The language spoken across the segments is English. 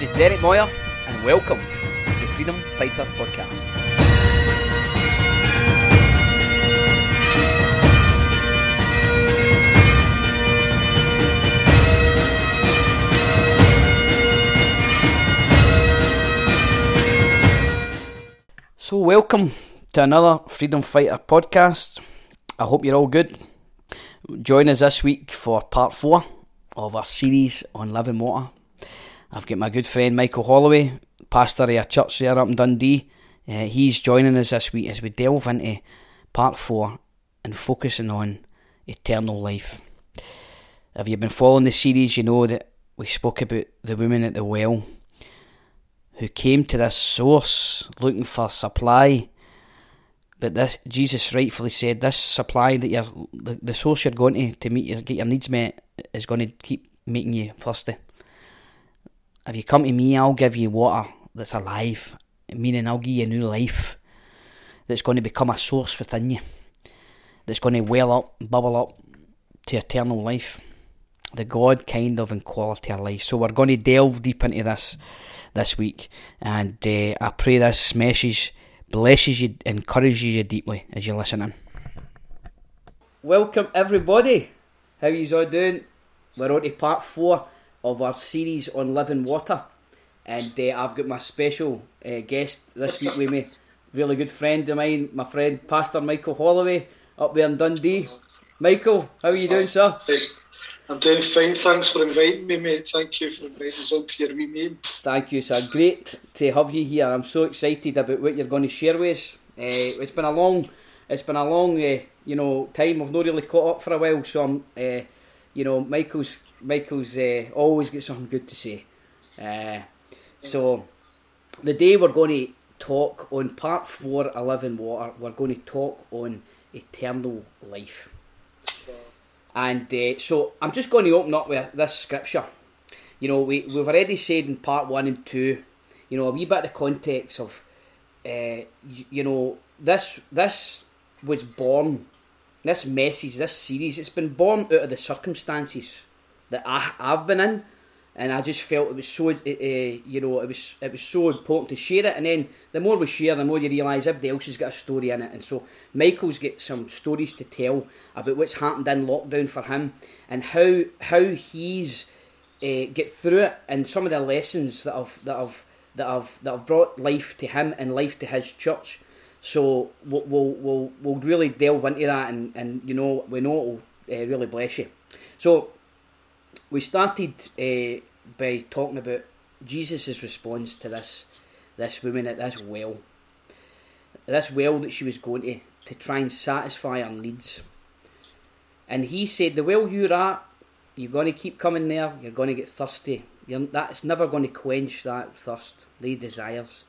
This is Derek Moyer, and welcome to the Freedom Fighter Podcast. So, welcome to another Freedom Fighter podcast. I hope you're all good. Join us this week for part four of our series on living water. I've got my good friend Michael Holloway, pastor of a church there up in Dundee. Uh, he's joining us this week as we delve into part four and focusing on eternal life. If you've been following the series, you know that we spoke about the woman at the well who came to this source looking for supply. But this, Jesus rightfully said, this supply that you're, the, the source you're going to to meet your, get your needs met is going to keep making you thirsty. If you come to me, I'll give you water that's alive, meaning I'll give you a new life that's going to become a source within you, that's going to well up, bubble up to eternal life, the God kind of and quality of life. So we're going to delve deep into this this week. And uh, I pray this message blesses you, encourages you deeply as you're listening. Welcome, everybody. How you all doing? We're on to part four of our series on living water. And uh, I've got my special uh, guest this week with me, really good friend of mine, my friend Pastor Michael Holloway up there in Dundee. Michael, how are you doing, sir? I'm doing fine. Thanks for inviting me, mate. Thank you for inviting us on to your wee meeting. Thank you, sir. Great to have you here. I'm so excited about what you're going to share with us. Uh, it's been a long, it's been a long, uh, you know, time. I've not really caught up for a while, so I'm, uh, you know, Michael's Michael's always got something good to say. so, the day we're going to talk on part four Living Water, we're going to talk on eternal life. And uh, so I'm just going to open up with this scripture. You know, we, we've already said in part one and two, you know, a wee bit of the context of, uh, you, you know, this this was born, this message, this series, it's been born out of the circumstances that I, I've been in and I just felt it was so, uh, you know, it was it was so important to share it. And then the more we share, the more you realise everybody else has got a story in it. And so Michael's got some stories to tell about what's happened in lockdown for him and how how he's uh, get through it and some of the lessons that have that have that have that have brought life to him and life to his church. So we'll we'll we'll, really delve into that and, and you know we know it'll uh, really bless you. So we started uh, by talking about Jesus' response to this this woman at this well, this well that she was going to to try and satisfy her needs. And he said, "The well you're at, you're going to keep coming there. You're going to get thirsty. You're, that's never going to quench that thirst, the desires."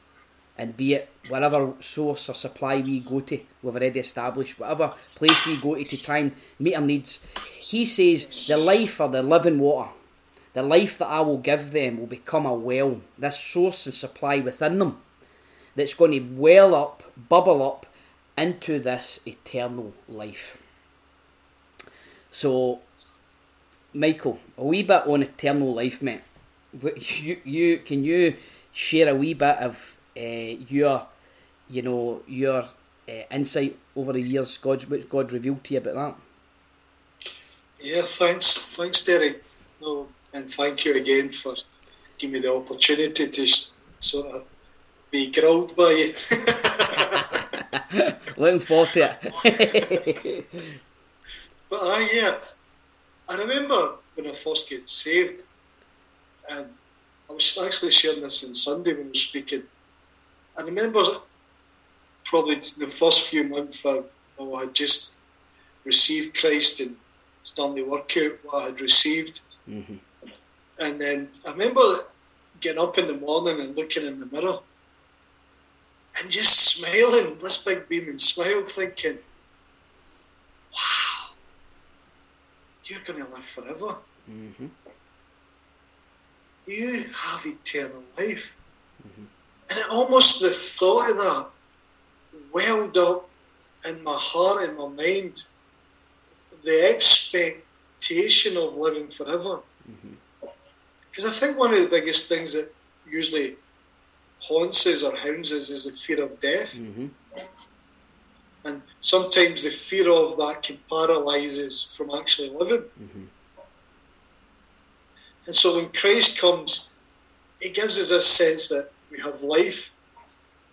And be it whatever source or supply we go to, we've already established, whatever place we go to to try and meet our needs. He says, the life or the living water, the life that I will give them will become a well, this source and supply within them that's going to well up, bubble up into this eternal life. So, Michael, a wee bit on eternal life, mate. You, you can you share a wee bit of your, you know, your uh, insight over the years, God, which God revealed to you about that? Yeah, thanks, thanks, Derek. No, and thank you again for giving me the opportunity to sort of be grilled by you. Looking forward to it. but uh, yeah, I remember when I first get saved, and I was actually sharing this on Sunday when I was speaking. I remember probably the first few months I, I had just received Christ and starting to work out what I had received. Mm-hmm. And then I remember getting up in the morning and looking in the mirror and just smiling, this big beaming smile, thinking, wow, you're going to live forever. Mm-hmm. You have eternal life. Mm-hmm. And it almost, the thought of that welled up in my heart and my mind the expectation of living forever. Mm-hmm. Because I think one of the biggest things that usually haunts us or hounds us is the fear of death. Mm-hmm. And sometimes the fear of that can paralyze us from actually living. Mm-hmm. And so when Christ comes, it gives us a sense that we have life,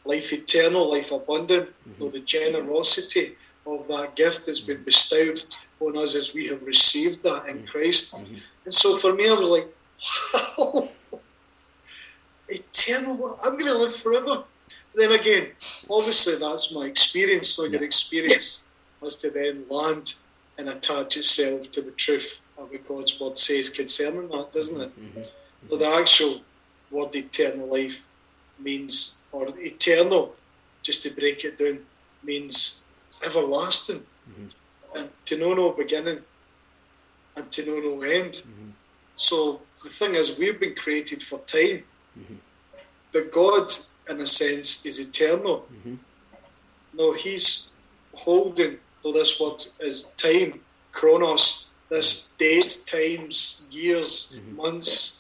life eternal, life abundant, mm-hmm. the generosity of that gift has been bestowed on us as we have received that in mm-hmm. Christ. Mm-hmm. And so for me, I was like, wow, eternal, I'm going to live forever. then again, obviously that's my experience, not your experience was to then land and attach itself to the truth of what God's word says concerning that, doesn't it? Mm-hmm. Well, the actual word eternal life means, or eternal, just to break it down, means everlasting. Mm-hmm. And to know no beginning and to know no end. Mm-hmm. So the thing is, we've been created for time. Mm-hmm. But God, in a sense, is eternal. Mm-hmm. No, He's holding, though this word is time, chronos, this date, times, years, mm-hmm. months.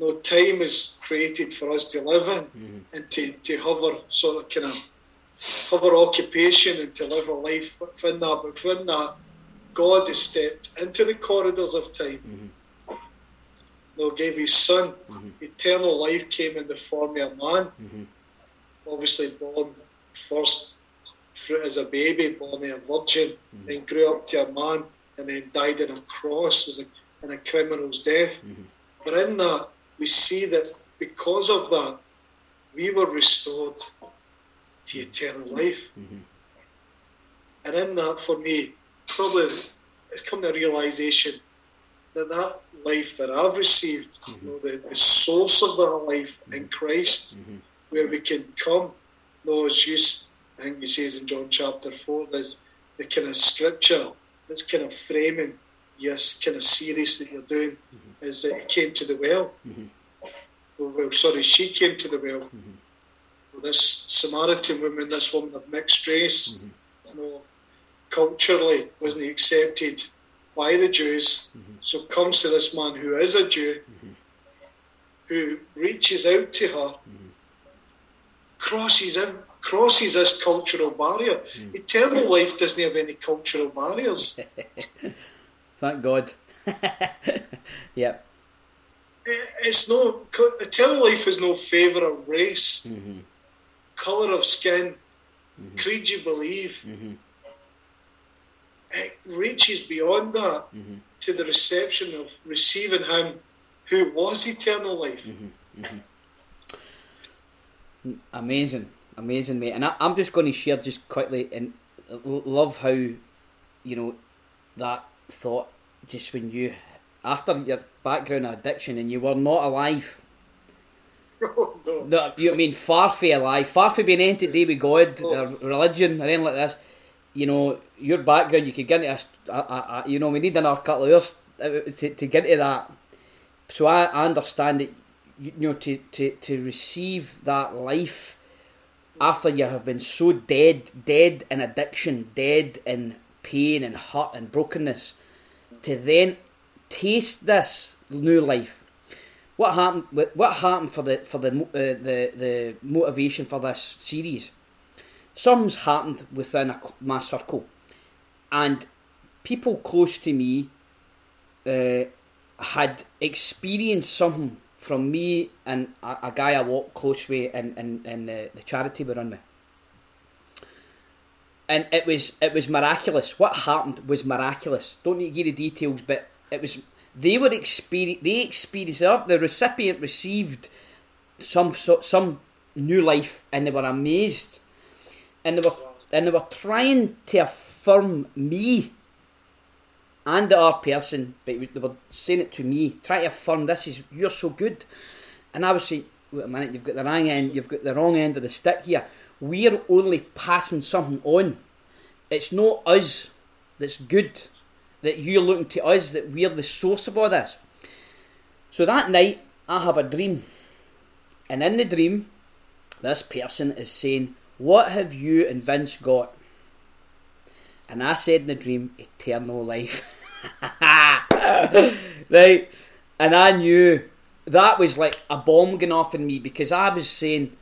No, time is created for us to live in mm-hmm. and to, to hover, sort of kind of hover occupation and to live a life within that. But within that, God has stepped into the corridors of time. Mm-hmm Lord gave his son. Mm-hmm. Eternal life came in the form of a man. Mm-hmm. Obviously born first as a baby, born a virgin, mm-hmm. then grew up to a man, and then died on a cross as a, in a criminal's death. Mm-hmm. But in that, we see that because of that, we were restored to eternal life. Mm-hmm. And in that, for me, probably it's come to a realization that that life that I've received, mm-hmm. you know, the, the, source of that life in Christ, mm-hmm. where we can come. No, as you, I think he says in John chapter 4, there's the kind of scripture that's kind of framing yes kind of series that you're doing mm-hmm. is that he came to the well. Mm-hmm. Well, well, sorry, she came to the well. Mm-hmm. Well, this Samaritan woman, this woman of mixed race, mm-hmm. you know, culturally wasn't accepted by the Jews. Mm-hmm. So comes to this man who is a Jew, mm-hmm. who reaches out to her, crosses in, crosses this cultural barrier. Eternal life doesn't have any cultural barriers. Thank God. yep. It's no eternal life is no favour of race, mm-hmm. colour of skin, mm-hmm. creed you believe mm-hmm it reaches beyond that mm-hmm. to the reception of receiving Him who was eternal life. Mm-hmm. Mm-hmm. Amazing, amazing, mate. And I, am just going to share just quickly and love how you know that thought just when you after your background addiction and you were not alive. Oh, no. no, you mean far from alive, far from being entity with God, oh. religion, or anything like this you know, your background, you could get into a, a, a, you know, we need another couple of years uh, to, to get into that. So I, I understand it, you know, to, to, to receive that life after you have been so dead, dead in addiction, dead in pain and hurt and brokenness, to then taste this new life. What happened? What happened for the for the uh, the the motivation for this series? Something's happened within a, my circle, and people close to me uh, had experienced something from me and a, a guy I walk close with in, in, in the, the charity we run with. And it was it was miraculous. What happened was miraculous. Don't need to give the details, but it was they were experience they experienced the recipient received some some new life and they were amazed and they were and they were trying to affirm me and the other person, but they were saying it to me, trying to affirm this is you're so good, and I was saying, wait a minute, you've got the wrong end, you've got the wrong end of the stick here. We're only passing something on. It's not us that's good. That you're looking to us, that we're the source of all this. So that night, I have a dream, and in the dream, this person is saying, what have you and Vince got? And I said in the dream, eternal life. right? And I knew that was like a bomb going off in me because I was saying,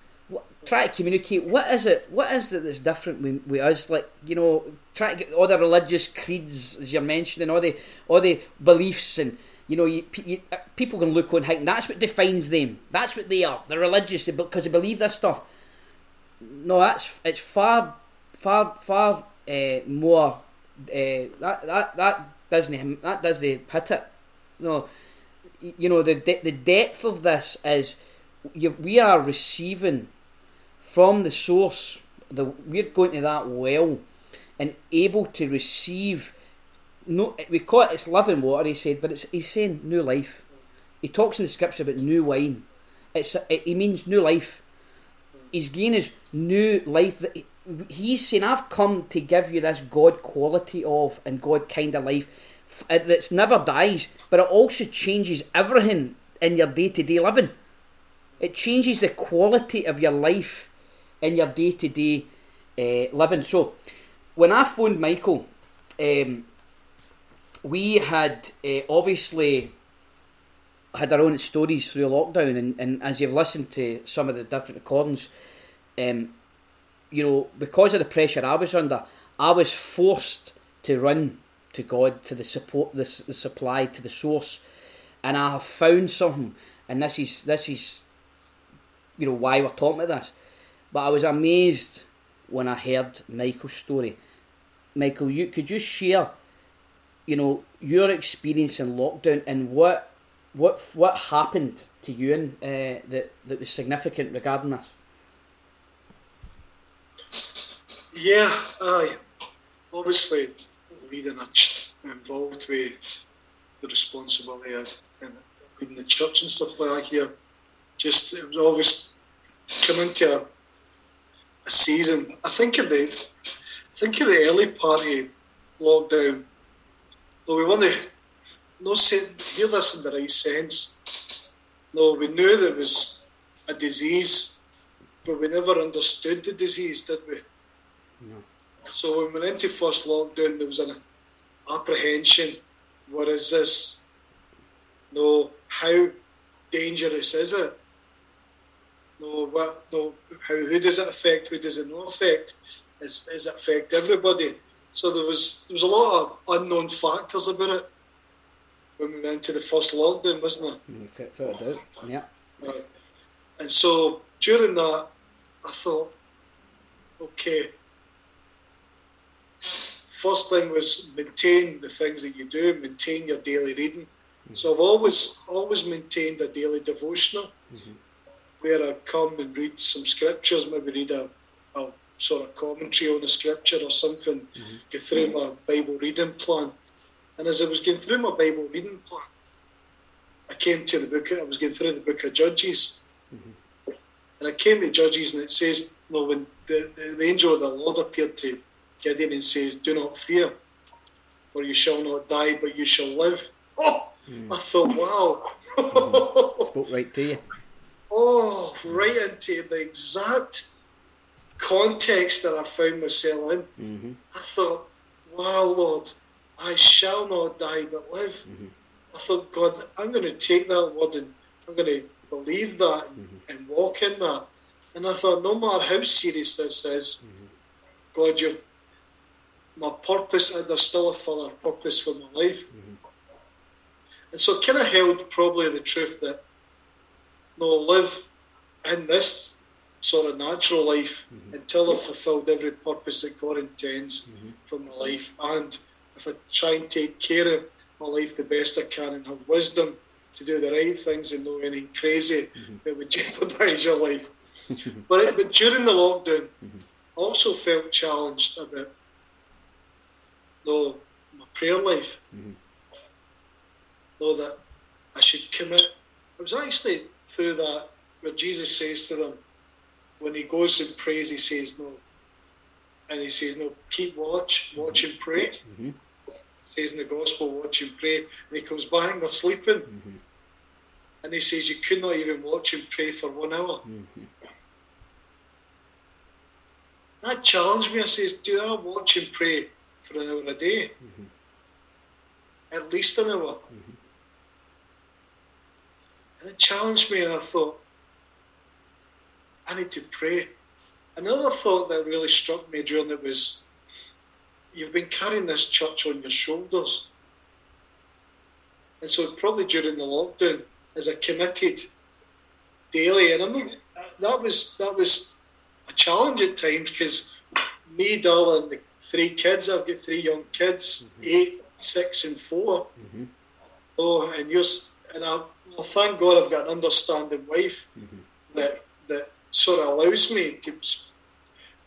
try to communicate. What is it? What is it that's different with, us? Like you know, try to get all the religious creeds as you're mentioning, all the all the beliefs and. You know, you, you, people can look on height, and that's what defines them. That's what they are. They're religious because they believe this stuff. No, that's it's far, far, far uh, more. Uh, that that that doesn't that doesn't hit it. No, you know the the depth of this is we are receiving from the source. The we're going to that well and able to receive. No, we call it it's living water. He said, but it's he's saying new life. He talks in the scripture about new wine. It's it, he means new life. He's gaining his new life. He's saying, "I've come to give you this God quality of and God kind of life." Uh, that's never dies, but it also changes everything in your day to day living. It changes the quality of your life in your day to day living. So, when I phoned Michael, um, we had uh, obviously had our own stories through lockdown, and, and as you've listened to some of the different recordings, um, you know, because of the pressure I was under, I was forced to run to God, to the support, the, the supply, to the source, and I have found something. And this is this is, you know, why we're talking about this. But I was amazed when I heard Michael's story. Michael, you could you share, you know, your experience in lockdown and what what what happened to you and uh, that that was significant regarding this. Yeah, aye. Obviously, leading a ch- involved with the responsibility of leading the church and stuff like that here. Just it was always coming to a season. I think of the I think of the early party lockdown. Though we want to no hear this in the right sense. No, we knew there was a disease, but we never understood the disease, did we? No. So when we went into first lockdown, there was an apprehension. What is this? No, how dangerous is it? No, what? No, how? Who does it affect? Who does it not affect? Is does it affect everybody? So there was there was a lot of unknown factors about it when we went into the first lockdown, wasn't there? Mm, yeah. Right. And so during that, I thought, okay, first thing was maintain the things that you do, maintain your daily reading. Mm-hmm. So I've always always maintained a daily devotional mm-hmm. Where I come and read some scriptures, maybe read a, a sort of commentary on the scripture or something, mm-hmm. go through my Bible reading plan. And as I was going through my Bible reading plan, I came to the book, I was going through the book of Judges. Mm-hmm. And I came to Judges and it says, no, when the, the, the angel of the Lord appeared to Gideon and says, Do not fear, for you shall not die, but you shall live. Oh, mm. I thought, wow. mm. Spoke right to you. Oh, right into the exact context that I found myself in. Mm-hmm. I thought, wow, Lord, I shall not die but live. Mm-hmm. I thought, God, I'm going to take that word and I'm going to believe that mm-hmm. and walk in that. And I thought, no matter how serious this is, mm-hmm. God, you're my purpose, and there's still a further purpose for my life. Mm-hmm. And so, kind of held probably the truth that no, live in this sort of natural life mm-hmm. until I've fulfilled every purpose that God intends mm-hmm. for my life. And if I try and take care of my life the best I can and have wisdom to do the right things and know anything crazy mm-hmm. that would jeopardize your life. but, but during the lockdown, mm-hmm. I also felt challenged about know my prayer life. Mm-hmm. Know that I should commit. It was actually through that where Jesus says to them, when he goes and prays, he says no. And he says, no, keep watch, watch and pray. Mm-hmm. Says in the gospel, watch and pray. And he comes back and they're sleeping. Mm-hmm. And he says, you could not even watch and pray for one hour. Mm-hmm. That challenged me. I says, do I watch and pray for an hour a day. Mm-hmm. At least an hour. And it challenged me, and I thought, I need to pray. Another thought that really struck me during it was, you've been carrying this church on your shoulders. And so, probably during the lockdown, as I committed daily, and I'm that was that was a challenge at times because me, darling, the three kids, I've got three young kids, mm-hmm. eight, six, and 4 mm-hmm. Oh, and you're, and I, well, thank God I've got an understanding wife mm-hmm. that that sort of allows me to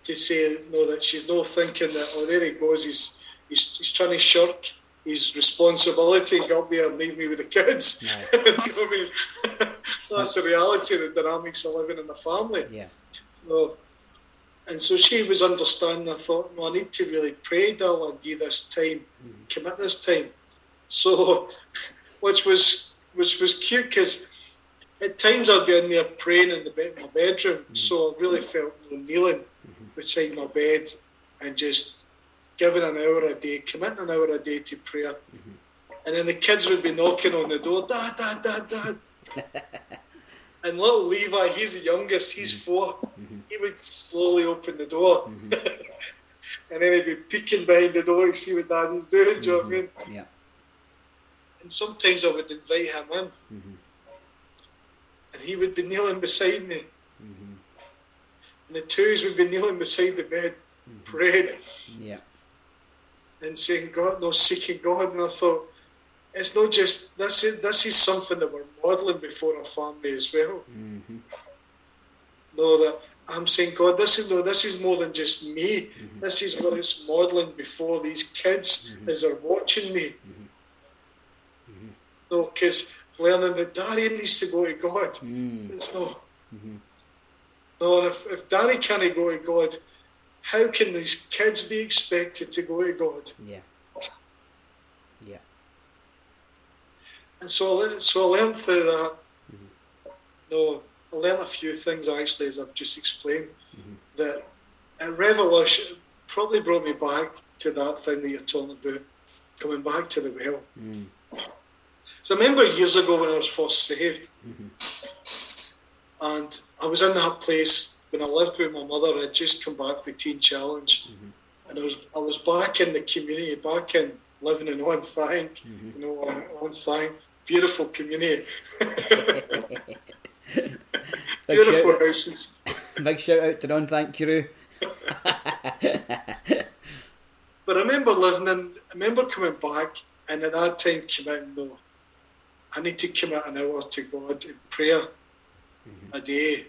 to say no that she's not thinking that oh there he goes he's he's, he's trying to shirk his responsibility and go up there and leave me with the kids. Nice. you know I mean? That's the reality, of the dynamics of living in a family. Yeah. Well, and so she was understanding. I thought, no, I need to really pray, darling, give this time, mm-hmm. commit this time. So, which was which was cute because at times I'd be in there praying in the bed, my bedroom. Mm-hmm. So I really felt you know, kneeling mm-hmm. beside my bed and just giving an hour a day, committing an hour a day to prayer. Mm-hmm. And then the kids would be knocking on the door, dad, dad, dad, dad. and little Levi, he's the youngest, he's mm-hmm. 4 mm-hmm. He would slowly open the door. Mm-hmm. and then he'd be peeking behind the door to see what dad was doing, do you know what I mean? Yeah. And sometimes I would invite him in. And he would be kneeling beside me. And the twos would be kneeling beside the bed, praying. Yeah and saying God, no seeking God. And I thought, it's not just this is this is something that we're modelling before our family as well. Mm-hmm. No, that I'm saying, God, this is no, this is more than just me. Mm-hmm. This is what it's modelling before these kids mm-hmm. as they're watching me. Mm-hmm. No, because learning that Daddy needs to go to God. Mm. It's no. Mm-hmm. No, and if, if Daddy can't go to God, how can these kids be expected to go to God? Yeah. Yeah. And so I, so I learned through that. Mm-hmm. No, I learned a few things actually, as I've just explained, mm-hmm. that a Revolution probably brought me back to that thing that you're talking about, coming back to the well. Mm. So I remember years ago when I was first saved, mm-hmm. and I was in that place when I lived with my mother, I'd just come back for Teen Challenge, mm-hmm. and I was I was back in the community, back in living in On Thank, mm-hmm. you know, on, on Thank, beautiful community. beautiful shout, houses. Big shout out to On Thank crew. but I remember living in, I remember coming back, and at that time committing, no, I need to commit an hour to God in prayer mm-hmm. a day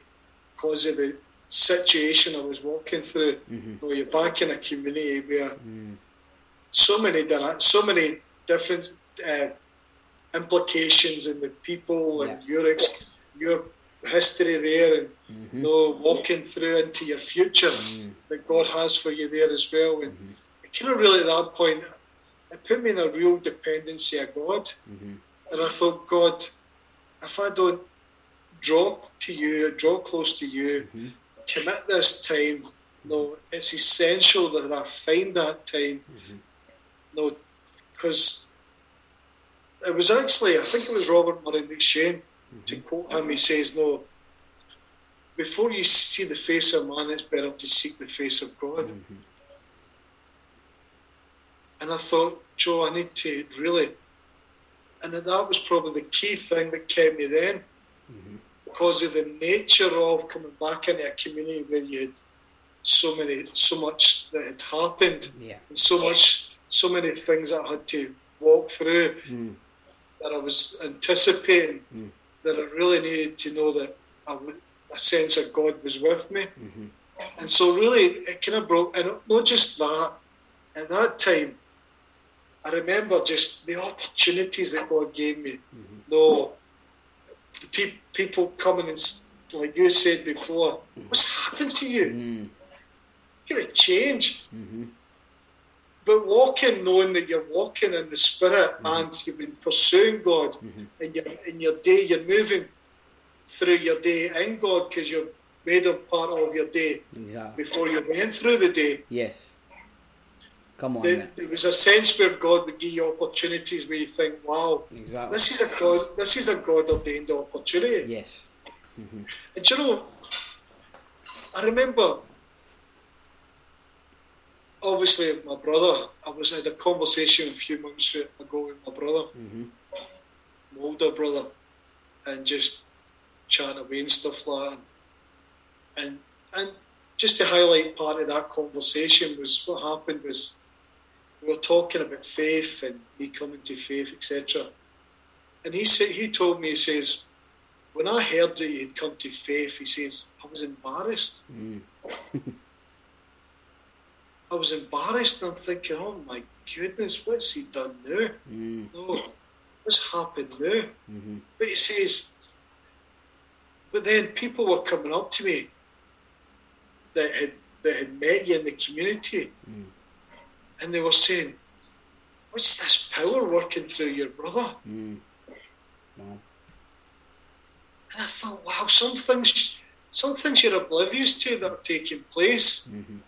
because of the situation I was walking through. Mm-hmm. you're back in a community where mm. so many so many different uh, implications in the people yeah. and your your history there, and mm-hmm. you know, walking through into your future mm. that God has for you there as well. And mm-hmm. it kind of really at that point, it put me in a real dependency of God. And I thought, God, if I don't draw to you, draw close to you, mm-hmm commit this time. No, it's essential that I find that time. Mm-hmm. No, because it was actually, I think it was Robert Murray M'Cheyne, mm-hmm. to quote him, he says, No, before you see the face of man, it's better to seek the face of God. Mm-hmm. And I thought, Joe, I need to really, and that was probably the key thing that kept me then. Mm-hmm because of the nature of coming back into a community where you had so many, so much that had happened, yeah. and so much, so many things that I had to walk through mm. that I was anticipating. Mm. That I really needed to know that I would, a sense of God was with me, mm-hmm. and so really it kind of broke. And not just that, at that time, I remember just the opportunities that God gave me. Mm-hmm. No the pe- people coming and, like you said before, what's happened to you? Mm. You got to change. Mm-hmm. But walking, knowing that you're walking in the Spirit mm-hmm. and you've been pursuing God mm-hmm. in, your, in your day, you're moving through your day in God because you've made Him part of your day before you went through the day. Yes. Come on, there, there was a sense where God would give you opportunities where you think, "Wow, Exactly. this is a God, this is a God ordained opportunity." Yes. And do you know, I remember, obviously, my brother. I was had a conversation a few months ago with my brother, hmm my older brother, and just chatting away and stuff like that. And and just to highlight part of that conversation was what happened was we were talking about faith and me coming to faith, etc. And he said he told me he says when I heard that he'd come to faith, he says I was embarrassed. Mm. I was embarrassed, I'm thinking, oh my goodness, what's he done now? Mm. No, what's happened now? hmm But he says, but then people were coming up to me that had that had met you in the community, Mm. And they were saying, "What's this power working through your brother?" Mm. Wow. And I thought, "Wow, some things, some things you're oblivious to that are taking place." hmm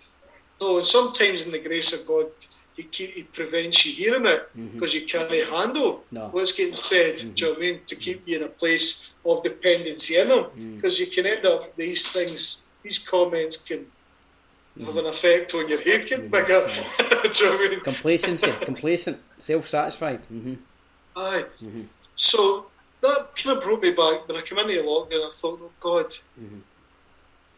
No, and sometimes in the grace of God, He, keep, he prevents you hearing it because you can't handle No. what's getting said. Do you know what I mean? To keep you in a place of dependency in Him, Mm. because you can end up these things, these comments can have an effect on your head getting bigger. Do you know what I mean? Complacency, complacent, self-satisfied. hmm Aye. Mhm. So that kind of brought me back when I came into lockdown. I thought, oh God, Mhm.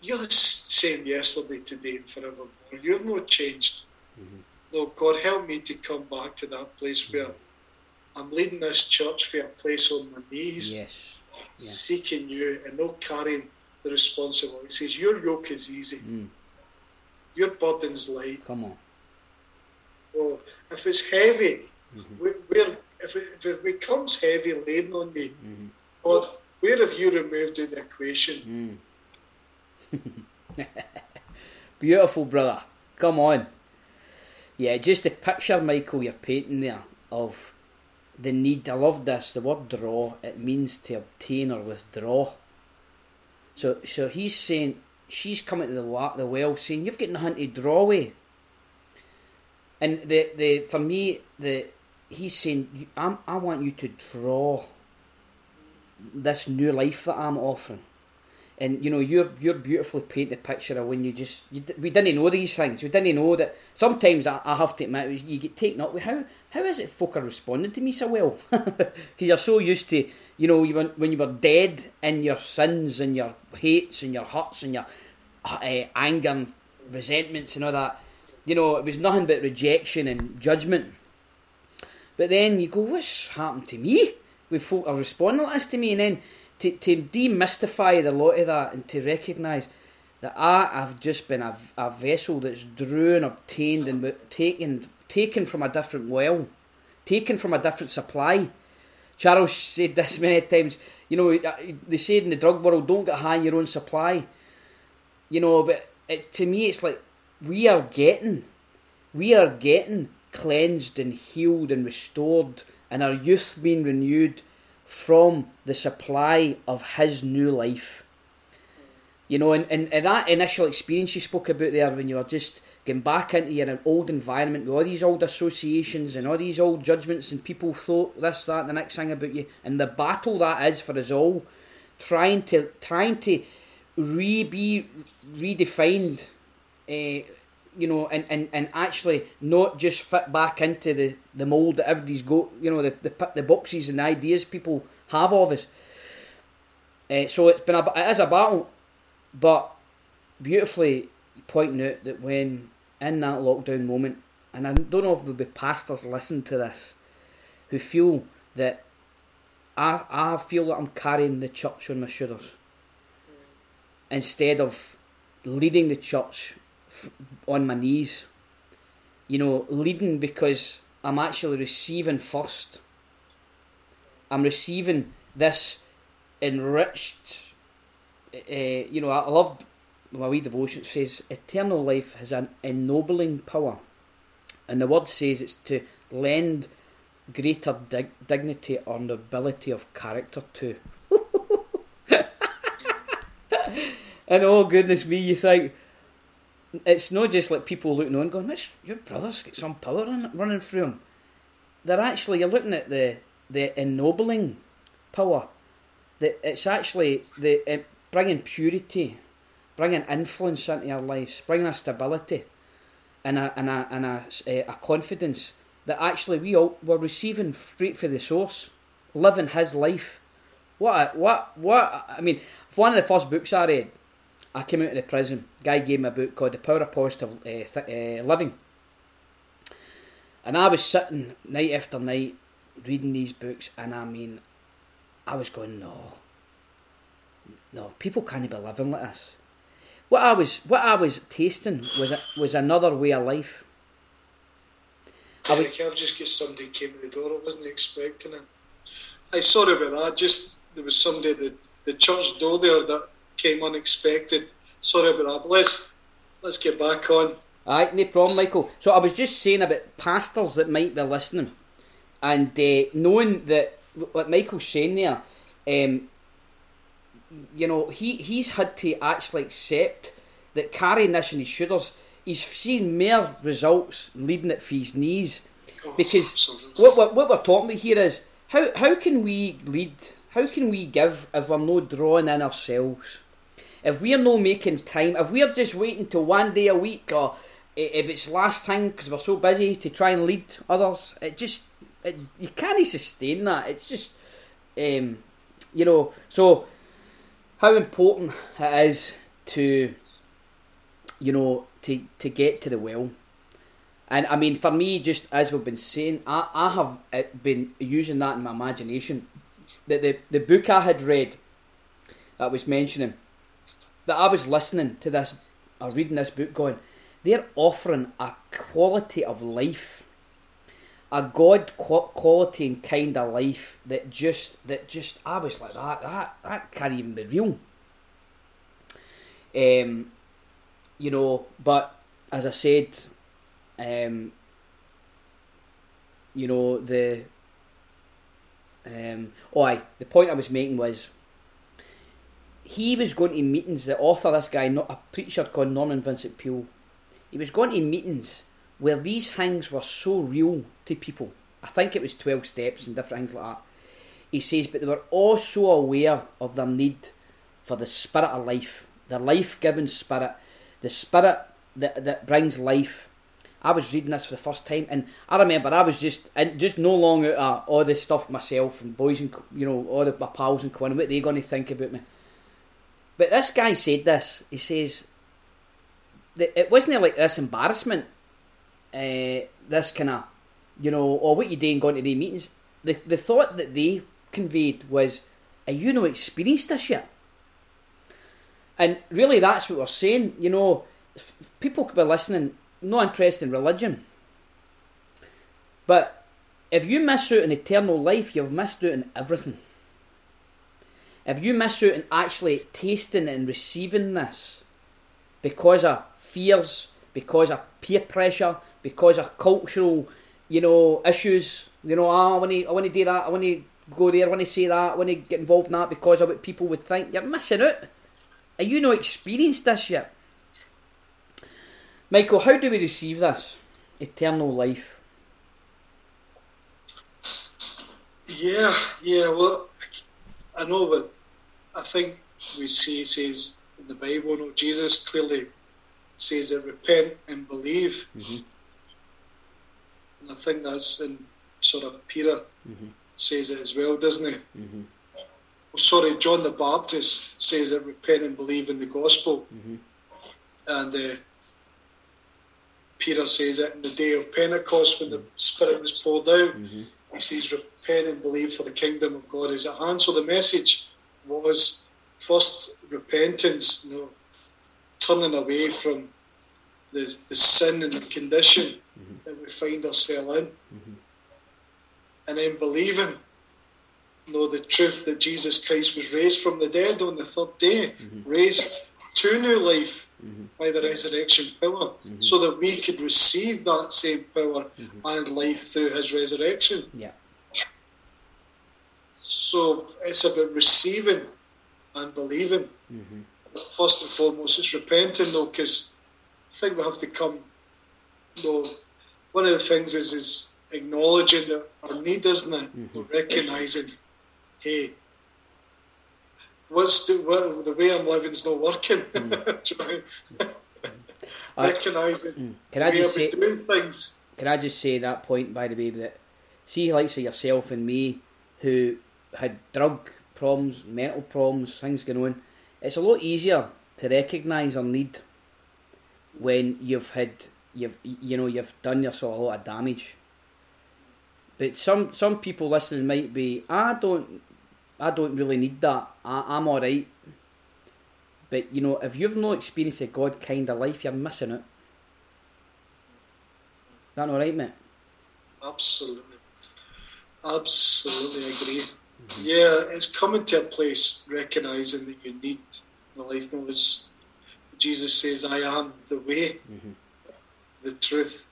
you're the same yesterday, today, and forevermore. You have not changed. Mhm. No, God, help me to come back to that place where I'm leading this church for a place on my knees, Yes. Seeking you and not carrying the responsibility. He says, Your yoke is easy, Mm. Your burden's light. Come on. Oh, if it's heavy, Mhm. where, where if, it, if it becomes heavy laden on me, hmm God, where have you removed in the equation? Mm. Beautiful, brother. Come on. Yeah, just the picture, Michael, you're painting there of the need. I love this. The word draw, it means to obtain or withdraw. So, so he's saying, she's coming to the, the well saying, You've got nothing to draw away. And the, the for me, the he's saying, I'm, I want you to draw this new life that I'm offering and you know you're you're beautifully painting the picture of when you just you, we didn't know these things. We didn't know that sometimes I, I have to admit you get taken up with how how is it folk are responding to me so well? Because you're so used to you know you when, when you were dead in your sins and your hates and your hurts and your uh, anger and resentments and all that you know it was nothing but rejection and judgment. But then you go what's happened to me? With folk are responding like this to me and then to, to demystify the lot of that and to recognise that I have just been a, a vessel that's drew and obtained and taken taken from a different well, taken from a different supply. Charles said this many times. You know, uh, they said in the drug world, don't get high on your own supply. You know, but it, to me, it's like we are getting, we are getting cleansed and healed and restored, and our youth being renewed from the supply of his new life. You know, and, and, and that initial experience you spoke about there when you were just getting back into your old environment with all these old associations and all these old judgments and people thought this, that, and the next thing about you, and the battle that is for us all, trying to trying to re be redefined, uh, you know, and, and, and actually not just fit back into the, the mould that everybody's got, you know, the, the the boxes and the ideas people have of us. Uh, so it's been a it is a battle, but beautifully pointing out that when in that lockdown moment, and I don't know if there'll be pastors listen to this, who feel that I I feel that I'm carrying the church on my shoulders instead of leading the church on my knees. You know, leading because I'm actually receiving first. I'm receiving this enriched. Uh, you know, I love my wee devotion. It says eternal life has an ennobling power, and the word says it's to lend greater dig- dignity or nobility of character to. and oh goodness me, you think it's not just like people looking on going, your brother's got some power in, running through him. They're actually, you're looking at the, the ennobling power. That it's actually the it, bringing purity, bringing influence into our lives, bringing a stability and a, and a, and a, a, a confidence that actually we all, we're receiving straight from the source, living his life. What, a, what, what, I mean, one of the first books I read, I came out of the prison. Guy gave me a book called The Power of Positive uh, th- uh, Living. And I was sitting night after night reading these books, and I mean, I was going, no, no, people can't be living like this. What I was, what I was tasting was was another way of life. I I've just got somebody came to the door. I wasn't expecting it. I sorry about that. Just there was somebody at the, the church door there that came unexpected. Sorry about that. Let's let's get back on. Aye, no problem, Michael. So I was just saying about pastors that might be listening, and uh, knowing that what Michael's saying there, um, you know, he he's had to actually accept that carrying this in his shoulders, he's seen more results leading it for his knees. Oh, because what, what what we're talking about here is how how can we lead? How can we give if we're not drawing in ourselves? If we're not making time, if we're just waiting till one day a week, or if it's last time because we're so busy to try and lead others, it just it, you can't sustain that. It's just um, you know so how important it is to you know to to get to the well and I mean for me just as we've been saying I, I have uh, been using that in my imagination that the, the book I had read that was mentioning that I was listening to this or reading this book going they're offering a quality of life a God quality and kind of life that just that just I was like that that that can't even be real. Um, you know, but as I said, um, you know the um, oh, aye, the point I was making was he was going to meetings. The author, this guy, not a preacher called Norman Vincent Peale, he was going to meetings where these things were so real to people. I think it was 12 steps and different things like that. He says, but they were all so aware of their need for the spirit of life, the life giving spirit, the spirit that, that brings life. I was reading this for the first time, and I remember I was just and just no longer uh, all this stuff myself and boys and you know all the, my pals and Quinn. What are they going to think about me? But this guy said this. He says that it wasn't like this embarrassment uh, this kind of, you know, or what you doing going to the meetings. The the thought that they conveyed was, "Are you no experienced this yet?" And really, that's what we're saying. You know, people could be listening, no interest in religion, but if you miss out on eternal life, you've missed out on everything. If you miss out on actually tasting and receiving this because of fears, because of peer pressure, because of cultural, you know, issues. You know, oh, I want to, I want to do that. I want to go there. I want to say that. I want to get involved in that because of what people would think. You're missing out. Are you not experienced this yet? Michael, how do we receive this eternal life? Yeah, yeah. Well, I know, but I think we see it says in the Bible, no, Jesus clearly says that repent and believe. Mm-hmm. And I think that's in sort of Peter mm-hmm. says it as well, doesn't he? Mm-hmm. Oh, sorry, John the Baptist says that repent and believe in the gospel. Mm-hmm. And uh, Peter says it in the day of Pentecost when the Spirit was poured out. Mm-hmm. He says, repent and believe for the kingdom of God is at hand. So the message was first repentance, you know, turning away from the, the sin and the condition mm-hmm. that we find ourselves in. Mm-hmm. And then believing, you know, the truth that Jesus Christ was raised from the dead on the third day, mm-hmm. raised to new life mm-hmm. by the resurrection power, mm-hmm. so that we could receive that same power mm-hmm. and life through his resurrection. Yeah. So it's about receiving and believing. First and foremost, it's repenting though, because I think we have to come. Know, one of the things is is acknowledging that our need, isn't it? Mm-hmm. Recognizing, hey, what's the what, the way I'm living is not working. Mm. I- Recognizing Can I just say? doing things. Can I just say that point by the way that see likes of yourself and me who had drug problems, mental problems, things going on. It's a lot easier to recognise our need when you've had you've you know you've done yourself a lot of damage. But some some people listening might be I don't I don't really need that. I, I'm all right. But you know if you've no experience of God kind of life, you're missing it. That all right, mate? Absolutely. Absolutely agree. Yeah, it's coming to a place recognizing that you need the life. No, it's, Jesus says, I am the way, mm-hmm. the truth,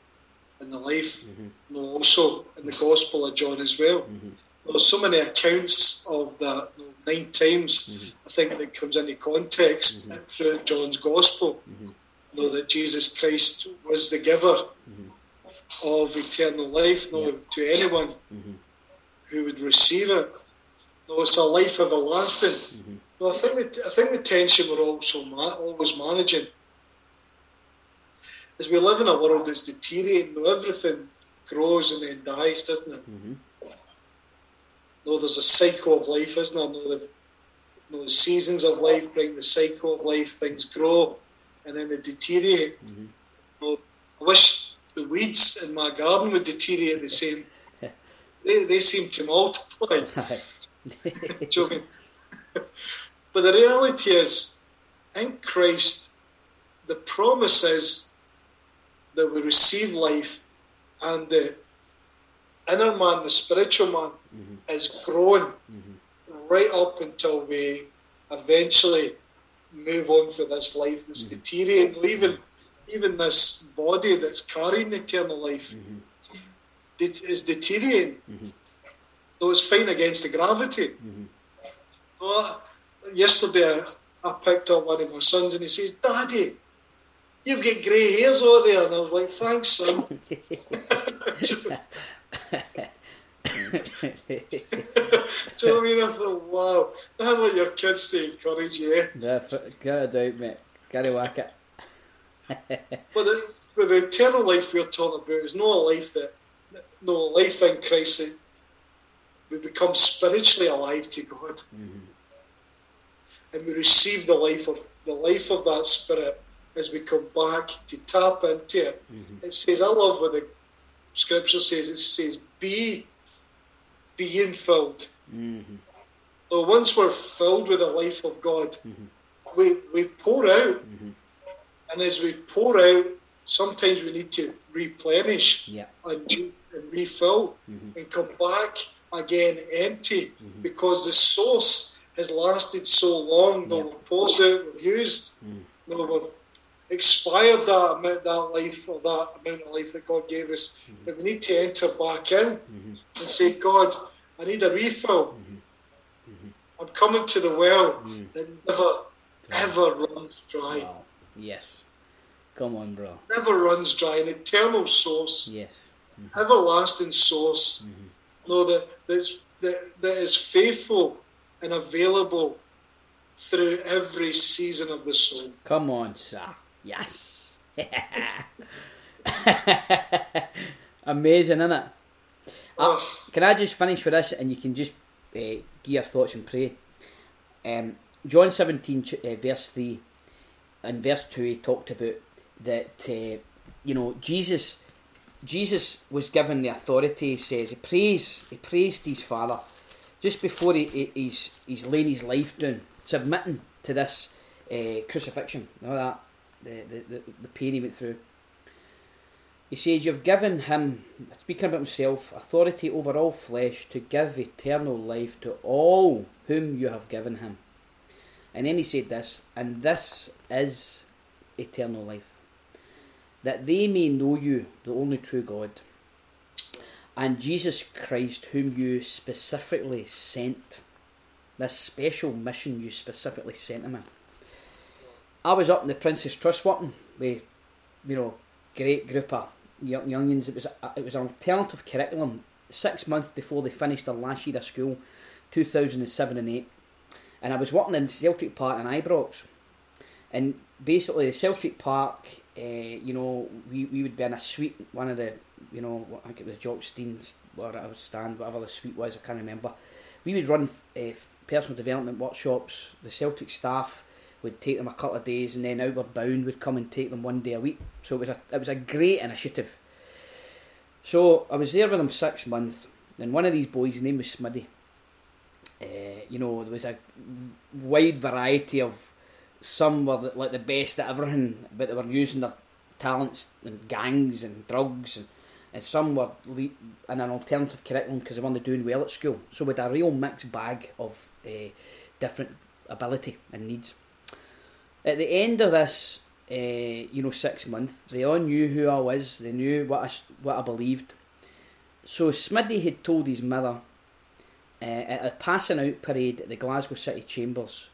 and the life. Mm-hmm. No, also in the Gospel of John as well. Mm-hmm. There's so many accounts of that. no, Nine times, I think, that comes into context through John's Gospel. Know that Jesus Christ was the giver of eternal life, no, Yeah. to anyone who would receive it. No, it's a life everlasting. No, mm-hmm. I think the, I think the tension we're also ma- always managing is we live in a world that's deteriorating. No, everything grows and then dies, doesn't it? Mm-hmm. No, there's a cycle of life, isn't there? No, the, no, the seasons of life bring the cycle of life. Things grow and then they deteriorate. Mm-hmm. No, I wish the weeds in my garden would deteriorate the same. They, they seem to multiply. Do you know I mean? but the reality is, in Christ, the promise is that we receive life and the inner man, the spiritual man, mm-hmm. is growing mm-hmm. right up until we eventually move on for this life that's mm-hmm. deteriorating. Or Even, this body that's carrying eternal life det- is deteriorating. Though it's fighting against the gravity. Well, yesterday I, I picked up one of my sons and he says, Daddy, you've got grey hairs over there. And I was like, thanks, son. Do you know what I mean? I thought, wow, that's what your kids to encourage you. eh? Get it out, mate. It whack it. But the, but the eternal life we're talking about is not a life that, no life in Christ we become spiritually alive to God. And we receive the life of the life of that spirit as we come back to tap into it. It says, I love what the scripture says, it says, be being filled. So once we're filled with the life of God, we, we pour out. And as we pour out, sometimes we need to replenish Yeah. and, re- and refill and come back again empty mm-hmm. because the source has lasted so long. No, Yeah. we've poured out, we've used, mm. no, we've expired that amount, that life or that amount of life that God gave us. Mm-hmm. But we need to enter back in mm-hmm. and say, God, I need a refill. I'm coming to the well mm. that never, ever runs dry. Wow. Yes. Come on, bro. Never runs dry. An eternal source. Yes. everlasting source. No, that that's, that that is faithful and available through every season of the soul. Come on, sir. Yes. Amazing, isn't it? Uh, can I just finish with this and you can just uh, give your thoughts and pray? Um, John 17, uh, verse 3 and verse 2, he talked about that, uh, you know, Jesus Jesus was given the authority, he says, he prays, he praised his Father just before he, he, he's, he's laying his life down, submitting to this uh, crucifixion, know that, the, the, the pain he went through. He says, You've given him, speaking about himself, authority over all flesh to give eternal life to all whom you have given him. And then he said this, and this is eternal life, that they may know you, the only true God, and Jesus Christ, whom you specifically sent. This special mission you specifically sent him in. I was up in the Prince's Trust working with you know, great group of young, youngins. It was a, it was an alternative curriculum. Six months before they finished their last year of school, two thousand and seven and eight, and I was working in Celtic Park in Ibrox, and basically the Celtic Park, uh, you know, we, we would be in a suite, one of the, you know, I think it was Jock Stein's or I would stand, whatever the suite was, I can't remember. We would run uh, personal development workshops. The Celtic staff would take them a couple of days, and then Outward Bound would come and take them one day a week. So it was a it was a great initiative. So I was there with them six months, and one of these boys, his name was Smiddy. Uh, you know, there was a wide variety of some were like the best at everything, but they were using their talents and gangs and drugs and and some were in an alternative curriculum because they weren't doing well at school. So with a real mixed bag of uh, different ability and needs. At the end of this, uh, you know, six months, they all knew who I was. They knew what I what I believed. So Smiddy had told his mother uh, at a passing out parade at the Glasgow City Chambers.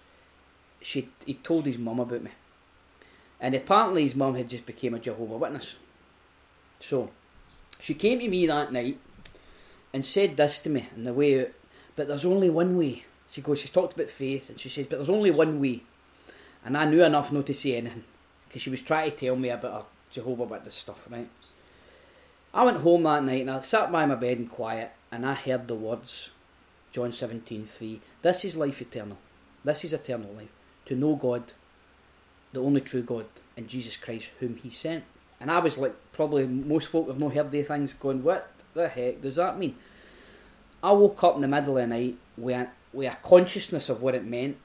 She he told his mum about me, and apparently his mum had just became a Jehovah Witness. So she came to me that night and said this to me on the way out, but there's only one way. She goes, she talked about faith, and she says, but there's only one way. And I knew enough not to say anything, because she was trying to tell me about her Jehovah Witness stuff, right? I went home that night and I sat by my bed in quiet, and I heard the words, John 17, 3, This is life eternal. This is eternal life. To know God, the only true God, and Jesus Christ, whom He sent. And I was like, probably most folk have not heard these things going, what the heck does that mean? I woke up in the middle of the night with a, with a consciousness of what it meant,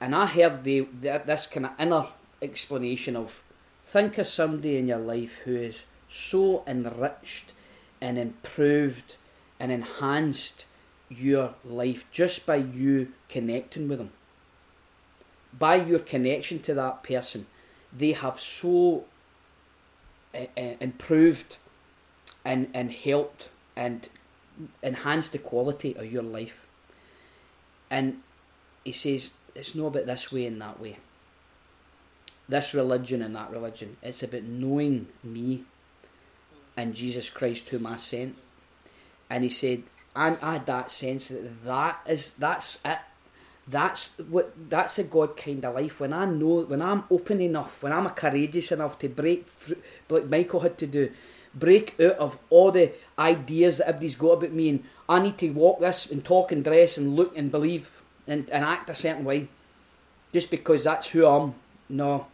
and I heard the, the this kind of inner explanation of think of somebody in your life who is so enriched and improved and enhanced your life just by you connecting with them. By your connection to that person, they have so uh, improved and, and helped and enhanced the quality of your life. And he says, it's not about this way and that way. This religion and that religion. It's about knowing me and Jesus Christ whom I sent. And he said, and I had that sense that that is that's it. That's what that's a God kind of life. When I know, when I'm open enough, when I'm courageous enough to break through, like Michael had to do, break out of all the ideas that everybody's got about me, and I need to walk this and talk and dress and look and believe and, and act a certain way, just because that's who I'm. No,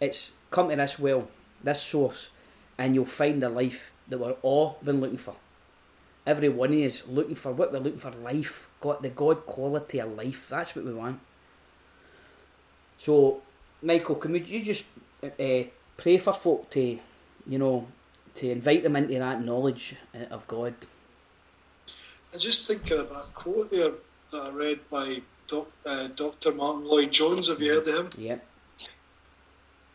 it's come to this well, this source, and you'll find the life that we're all been looking for. Every one us looking for what we're looking for life, got the God quality of life. That's what we want. So, Michael, can we, you just uh, pray for folk to, you know, to invite them into that knowledge uh, of God? I just thinking of a quote there that I read by doc, uh, Dr. Martyn Lloyd-Jones. Have you heard of him? Yeah.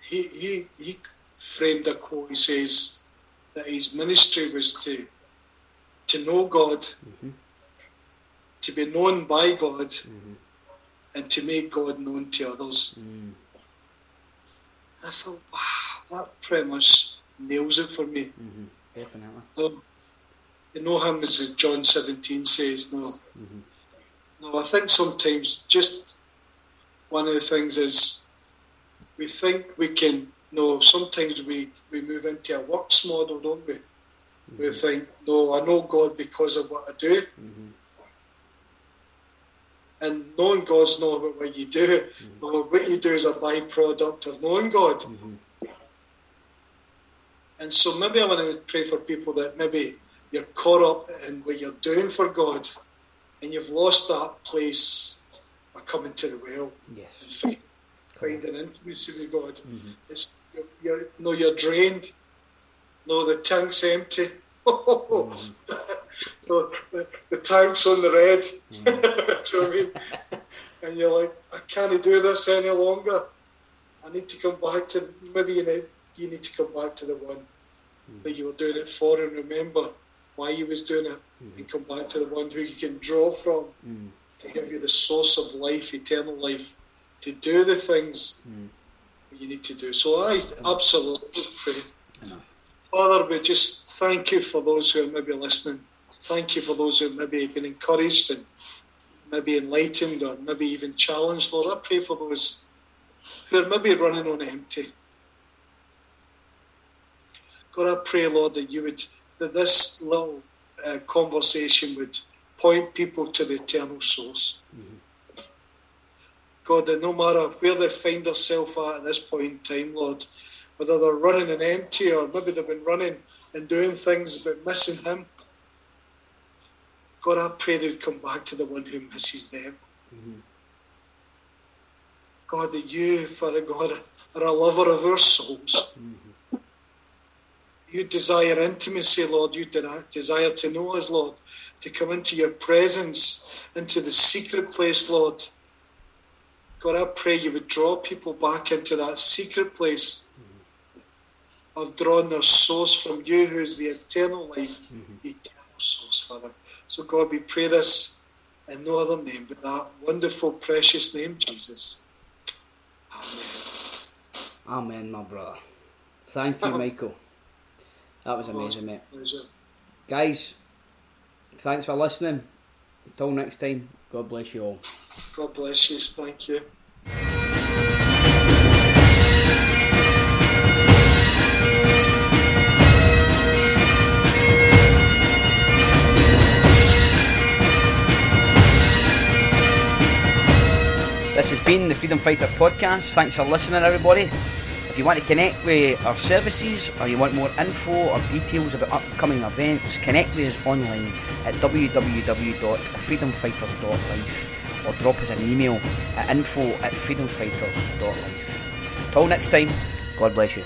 He, he, he framed a quote. He says that his ministry was to to know God, mm-hmm. To be known by God, mm-hmm. and to make God known to others. Mm. I thought, wow, that pretty much nails it for me. Mm-hmm. Definitely. So, you know him as John 17 says, no. Mm-hmm. No, I think sometimes just one of the things is we think we can, no, sometimes we, we move into a works model, don't we? Mm-hmm. We think, no, I know God because of what I do. Mm-hmm. And knowing God's not about what you do. Mm-hmm. No, what you do is a byproduct of knowing God. Mm-hmm. And so maybe I want to pray for people that maybe you're caught up in what you're doing for God and you've lost that place of coming to the well yes. and find, finding intimacy with God. Mm-hmm. It's, you're, you're, no, you're drained no, the tank's empty. the, the, tank's on the red. Mm. do you know I mean? and you're like, I can't do this any longer. I need to come back to maybe you need you need to come back to the one mm. that you were doing it for and remember why you was doing it mm. and come back to the one who you can draw from mm. to give you the source of life, eternal life, to do the things mm. you need to do. So I absolutely pray Father, we just thank you for those who are maybe listening. Thank you for those who have maybe been encouraged and maybe enlightened or maybe even challenged. Lord, I pray for those who are maybe running on empty. God, I pray, Lord, that you would, that this little uh, conversation would point people to the eternal source. Mm-hmm. God, that no matter where they find themselves at at this point in time, Lord, whether they're running on empty or maybe they've been running and doing things but missing Him, God, I pray they would come back to the one who misses them. Mm-hmm. God, that you, Father God, are a lover of our souls. Mm-hmm. You desire intimacy, Lord. You desire to know us, Lord, to come into your presence, into the secret place, Lord. God, I pray you would draw people back into that secret place mm-hmm. of drawing their source from you, who is the eternal life, mm-hmm. eternal source, Father. So, God, we pray this in no other name but that wonderful, precious name, Jesus. Amen. Amen, my brother. Thank you, Michael. That was amazing, mate. Pleasure. Guys, thanks for listening. Until next time, God bless you all. God bless you. Thank you. This has been the Freedom Fighter podcast. Thanks for listening, everybody. If you want to connect with our services or you want more info or details about upcoming events, connect with us online at www.freedomfighters.life or drop us an email at info at freedomfighters.life. Till next time, God bless you.